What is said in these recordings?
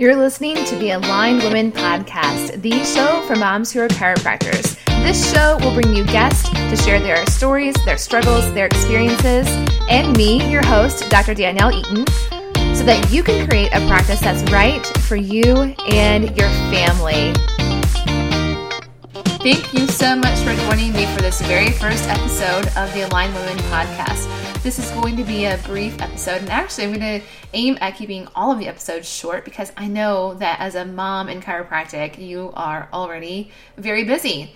You're listening to the Aligned Women Podcast, the show for moms who are chiropractors. This show will bring you guests to share their stories, their struggles, their experiences, and me, your host, Dr. Danielle Eaton, so that you can create a practice that's right for you and your family. Thank you so much for joining me for this very first episode of the Aligned Women Podcast. This is going to be a brief episode, and actually, I'm going to aim at keeping all of the episodes short because I know that as a mom in chiropractic, you are already very busy.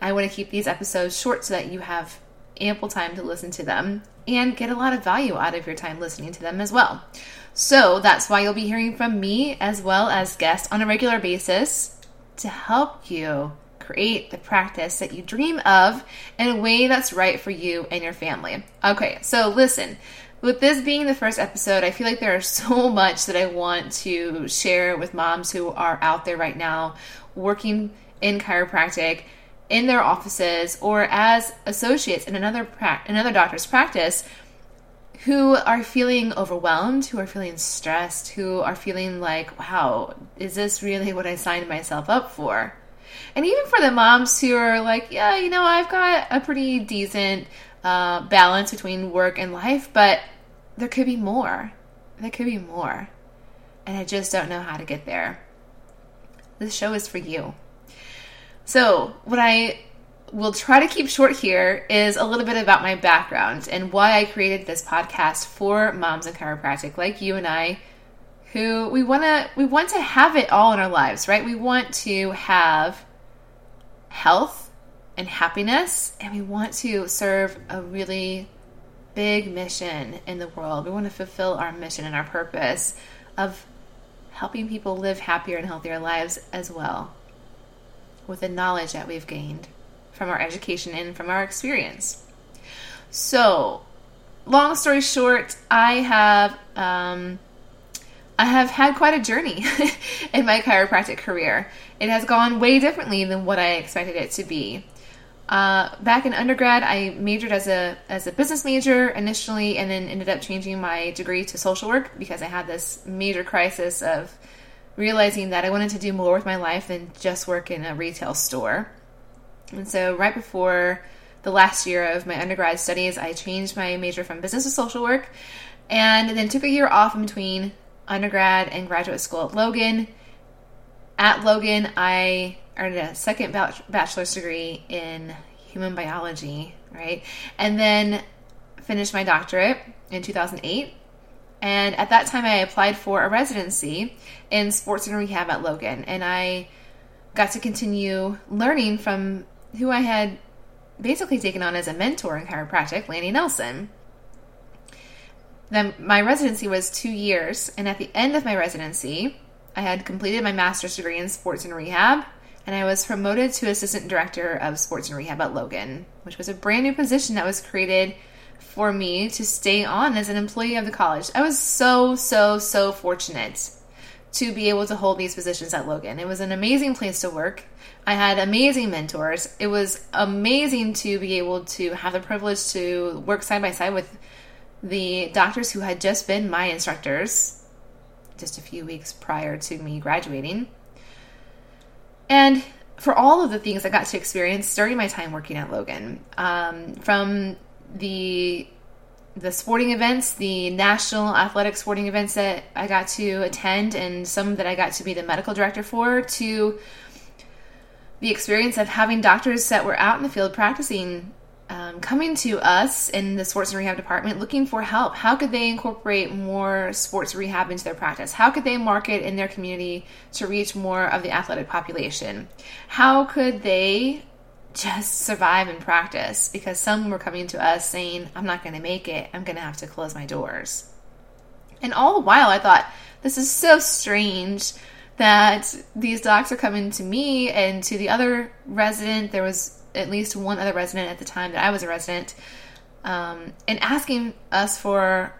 I want to keep these episodes short so that you have ample time to listen to them and get a lot of value out of your time listening to them as well. So that's why you'll be hearing from me as well as guests on a regular basis to help you create the practice that you dream of in a way that's right for you and your family. Okay, so listen. With this being the first episode, I feel like there is so much that I want to share with moms who are out there right now working in chiropractic in their offices or as associates in another pra- another doctor's practice who are feeling overwhelmed, who are feeling stressed, who are feeling like, wow, is this really what I signed myself up for? And even for the moms who are like, yeah, you know, I've got a pretty decent uh, balance between work and life, but there could be more. There could be more. And I just don't know how to get there. This show is for you. So, what I will try to keep short here is a little bit about my background and why I created this podcast for moms in chiropractic like you and I who we want to we want to have it all in our lives, right? We want to have health and happiness, and we want to serve a really big mission in the world. We want to fulfill our mission and our purpose of helping people live happier and healthier lives as well with the knowledge that we've gained from our education and from our experience. So, long story short, I have um, I have had quite a journey in my chiropractic career. It has gone way differently than what I expected it to be. Uh, back in undergrad, I majored as a as a business major initially, and then ended up changing my degree to social work because I had this major crisis of realizing that I wanted to do more with my life than just work in a retail store. And so, right before the last year of my undergrad studies, I changed my major from business to social work, and then took a year off in between undergrad and graduate school at Logan. At Logan, I earned a second bachelor's degree in human biology, right? And then finished my doctorate in 2008. And at that time, I applied for a residency in sports and rehab at Logan. And I got to continue learning from who I had basically taken on as a mentor in chiropractic, Lanny Nelson. Then my residency was two years, and at the end of my residency, I had completed my master's degree in sports and rehab, and I was promoted to assistant director of sports and rehab at Logan, which was a brand new position that was created for me to stay on as an employee of the college. I was so, so, so fortunate to be able to hold these positions at Logan. It was an amazing place to work. I had amazing mentors. It was amazing to be able to have the privilege to work side by side with the doctors who had just been my instructors just a few weeks prior to me graduating. And for all of the things I got to experience during my time working at Logan, um, from the the sporting events, the national athletic sporting events that I got to attend, and some that I got to be the medical director for, to the experience of having doctors that were out in the field practicing um, coming to us in the sports and rehab department looking for help. How could they incorporate more sports rehab into their practice? How could they market in their community to reach more of the athletic population? How could they just survive and practice? Because some were coming to us saying, I'm not going to make it, I'm going to have to close my doors. And all the while, I thought, this is so strange that these docs are coming to me and to the other resident. There was at least one other resident at the time that I was a resident, um, and asking us for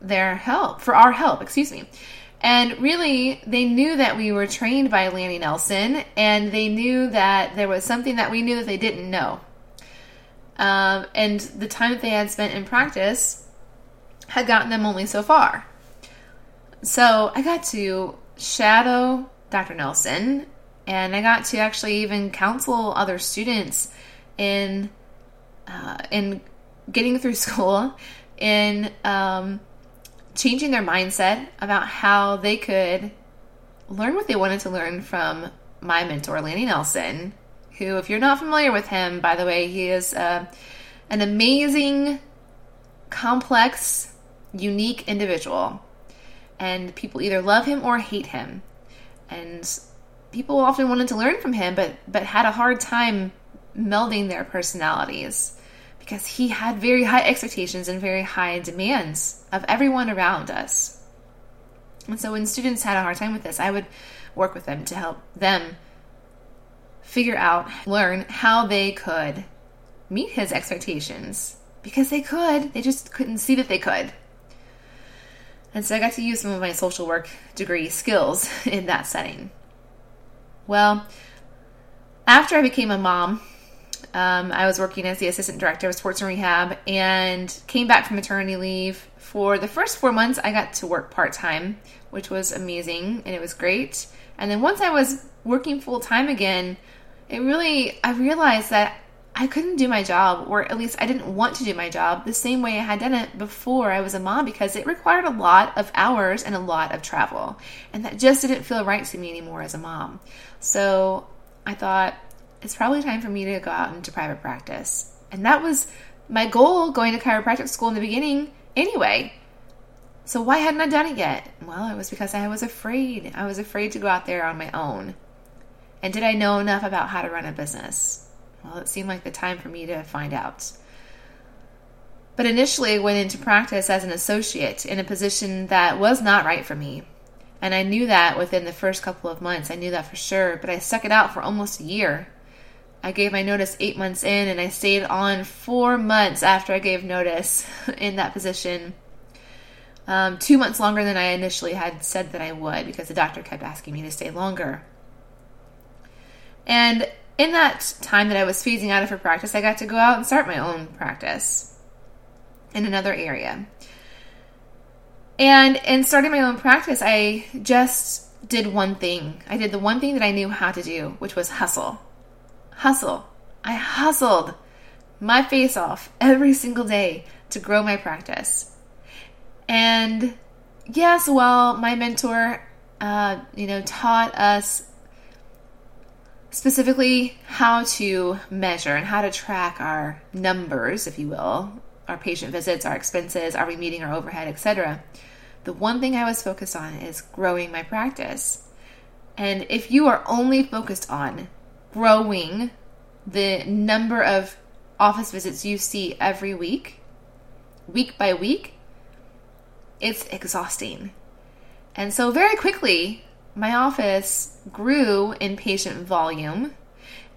their help, for our help, excuse me. And really, they knew that we were trained by Lanny Nelson, and they knew that there was something that we knew that they didn't know. Um, and the time that they had spent in practice had gotten them only so far. So I got to shadow Dr. Nelson, and I got to actually even counsel other students in uh, in getting through school, in um, changing their mindset about how they could learn what they wanted to learn from my mentor, Lanny Nelson, who, if you're not familiar with him, by the way, he is uh, an amazing, complex, unique individual. And people either love him or hate him. And people often wanted to learn from him, but, but had a hard time melding their personalities because he had very high expectations and very high demands of everyone around us. And so when students had a hard time with this, I would work with them to help them figure out, learn how they could meet his expectations because they could, they just couldn't see that they could. And so I got to use some of my social work degree skills in that setting. Well, after I became a mom, um, I was working as the assistant director of sports and rehab and came back from maternity leave. For the first four months, I got to work part time, which was amazing and it was great. And then once I was working full time again, it really, I realized that I couldn't do my job, or at least I didn't want to do my job the same way I had done it before I was a mom because it required a lot of hours and a lot of travel. And that just didn't feel right to me anymore as a mom. So I thought it's probably time for me to go out into private practice. And that was my goal going to chiropractic school in the beginning anyway. So why hadn't I done it yet? Well, it was because I was afraid. I was afraid to go out there on my own. And did I know enough about how to run a business? Well, it seemed like the time for me to find out. But initially, I went into practice as an associate in a position that was not right for me. And I knew that within the first couple of months. I knew that for sure. But I stuck it out for almost a year. I gave my notice eight months in, and I stayed on four months after I gave notice in that position. Um, two months longer than I initially had said that I would because the doctor kept asking me to stay longer. And in that time that I was phasing out of her practice, I got to go out and start my own practice in another area. And in starting my own practice, I just did one thing. I did the one thing that I knew how to do, which was hustle hustle. I hustled my face off every single day to grow my practice. And yes, well, my mentor, uh, you know, taught us specifically how to measure and how to track our numbers, if you will, our patient visits, our expenses, are we meeting our overhead, etc. The one thing I was focused on is growing my practice. And if you are only focused on growing the number of office visits you see every week, week by week, it's exhausting. And so, very quickly, my office grew in patient volume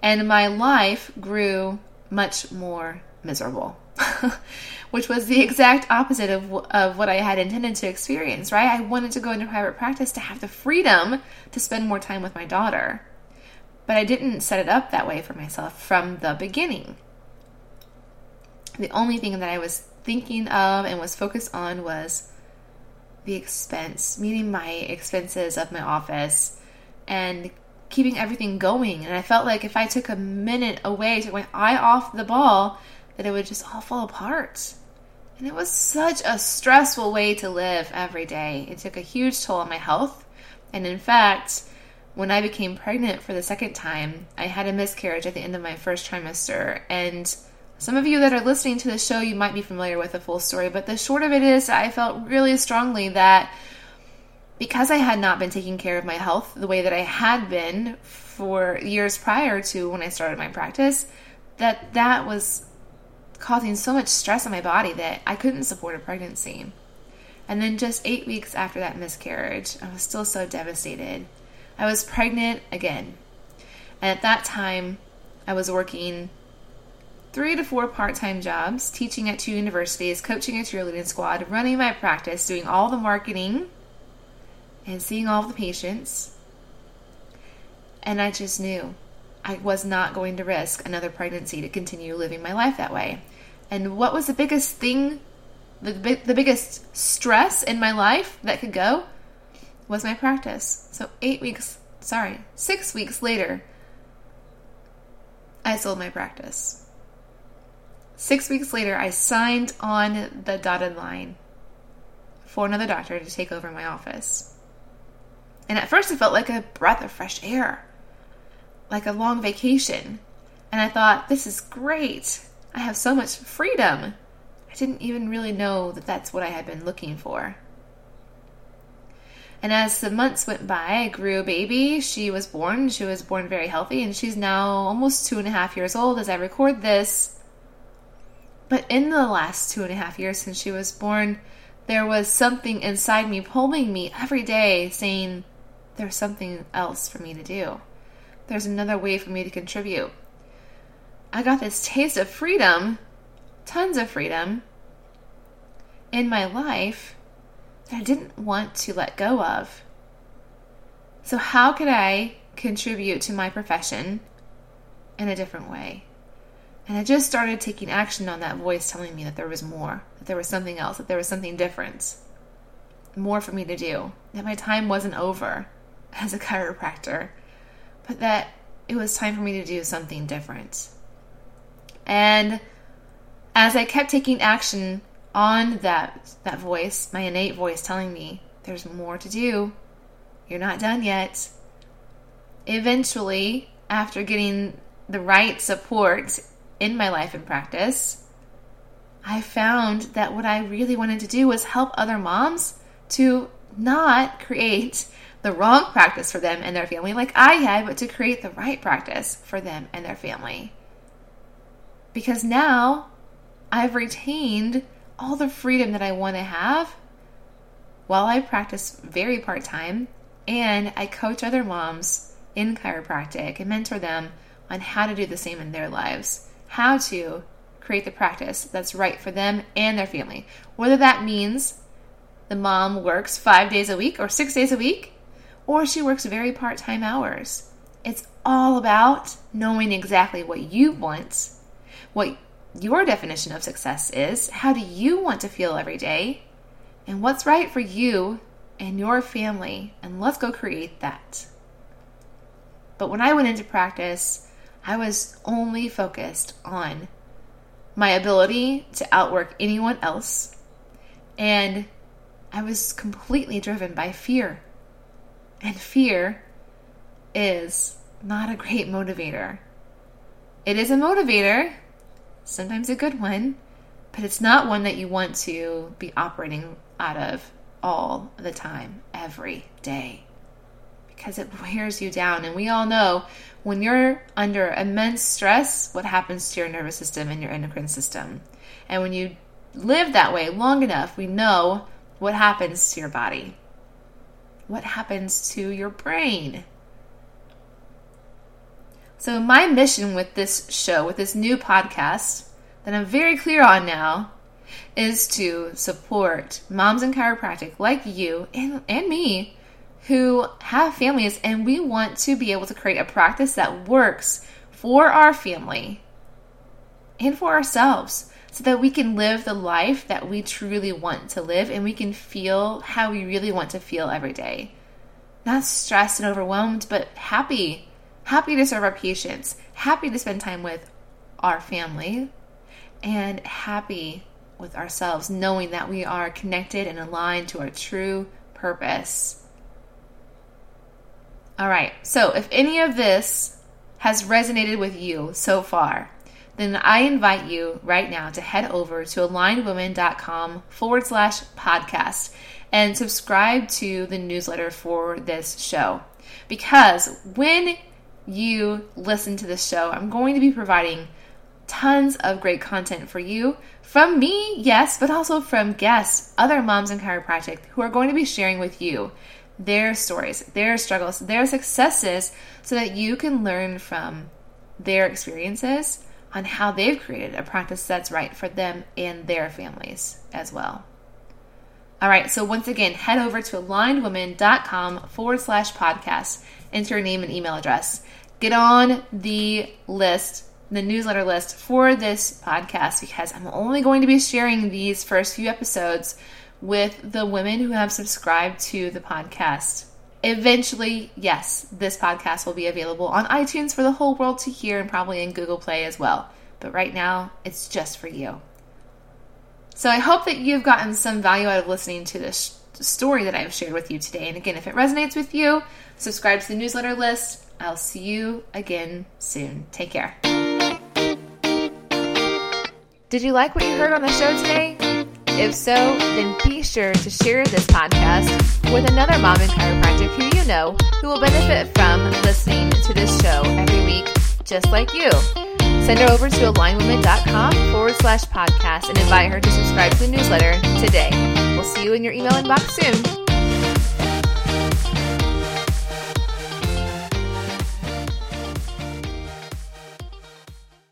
and my life grew much more miserable, which was the exact opposite of, of what I had intended to experience, right? I wanted to go into private practice to have the freedom to spend more time with my daughter. But I didn't set it up that way for myself from the beginning. The only thing that I was thinking of and was focused on was the expense, meeting my expenses of my office and keeping everything going. And I felt like if I took a minute away, took my eye off the ball, that it would just all fall apart. And it was such a stressful way to live every day. It took a huge toll on my health. And in fact, when I became pregnant for the second time, I had a miscarriage at the end of my first trimester. And some of you that are listening to the show, you might be familiar with the full story, but the short of it is, I felt really strongly that because I had not been taking care of my health the way that I had been for years prior to when I started my practice, that that was causing so much stress on my body that I couldn't support a pregnancy. And then just eight weeks after that miscarriage, I was still so devastated. I was pregnant again. And at that time, I was working three to four part time jobs, teaching at two universities, coaching a cheerleading squad, running my practice, doing all the marketing, and seeing all the patients. And I just knew I was not going to risk another pregnancy to continue living my life that way. And what was the biggest thing, the, the biggest stress in my life that could go was my practice. So, eight weeks, sorry, six weeks later, I sold my practice. Six weeks later, I signed on the dotted line for another doctor to take over my office. And at first, it felt like a breath of fresh air, like a long vacation. And I thought, this is great. I have so much freedom. I didn't even really know that that's what I had been looking for. And as the months went by, I grew a baby. She was born. She was born very healthy, and she's now almost two and a half years old as I record this. But in the last two and a half years since she was born, there was something inside me pulling me every day saying, There's something else for me to do. There's another way for me to contribute. I got this taste of freedom, tons of freedom in my life that I didn't want to let go of. So, how could I contribute to my profession in a different way? And I just started taking action on that voice telling me that there was more, that there was something else, that there was something different, more for me to do, that my time wasn't over as a chiropractor, but that it was time for me to do something different. And as I kept taking action on that that voice, my innate voice telling me there's more to do. You're not done yet. Eventually, after getting the right support in my life and practice, I found that what I really wanted to do was help other moms to not create the wrong practice for them and their family like I had, but to create the right practice for them and their family. Because now I've retained all the freedom that I want to have while I practice very part time and I coach other moms in chiropractic and mentor them on how to do the same in their lives, how to create the practice that's right for them and their family. Whether that means the mom works five days a week or six days a week, or she works very part time hours. It's all about knowing exactly what you want, what your definition of success is. How do you want to feel every day? And what's right for you and your family? And let's go create that. But when I went into practice, I was only focused on my ability to outwork anyone else. And I was completely driven by fear. And fear is not a great motivator. It is a motivator, sometimes a good one, but it's not one that you want to be operating out of all the time, every day, because it wears you down. And we all know when you're under immense stress, what happens to your nervous system and your endocrine system. And when you live that way long enough, we know what happens to your body, what happens to your brain. So, my mission with this show, with this new podcast that I'm very clear on now, is to support moms in chiropractic like you and, and me who have families and we want to be able to create a practice that works for our family and for ourselves so that we can live the life that we truly want to live and we can feel how we really want to feel every day. Not stressed and overwhelmed, but happy happy to serve our patients, happy to spend time with our family, and happy with ourselves, knowing that we are connected and aligned to our true purpose. All right, so if any of this has resonated with you so far, then I invite you right now to head over to alignedwomen.com forward slash podcast and subscribe to the newsletter for this show. Because when you listen to this show, I'm going to be providing tons of great content for you from me, yes, but also from guests, other moms in chiropractic who are going to be sharing with you their stories, their struggles, their successes, so that you can learn from their experiences on how they've created a practice that's right for them and their families as well. All right, so once again, head over to alignedwomen.com forward slash podcast, enter your name and email address. Get on the list, the newsletter list for this podcast because I'm only going to be sharing these first few episodes with the women who have subscribed to the podcast. Eventually, yes, this podcast will be available on iTunes for the whole world to hear and probably in Google Play as well. But right now, it's just for you. So I hope that you've gotten some value out of listening to this story that I've shared with you today. And again, if it resonates with you, subscribe to the newsletter list. I'll see you again soon. Take care. Did you like what you heard on the show today? If so, then be sure to share this podcast with another mom in chiropractic who you know who will benefit from listening to this show every week, just like you. Send her over to alignedwomen.com forward slash podcast and invite her to subscribe to the newsletter today. We'll see you in your email inbox soon.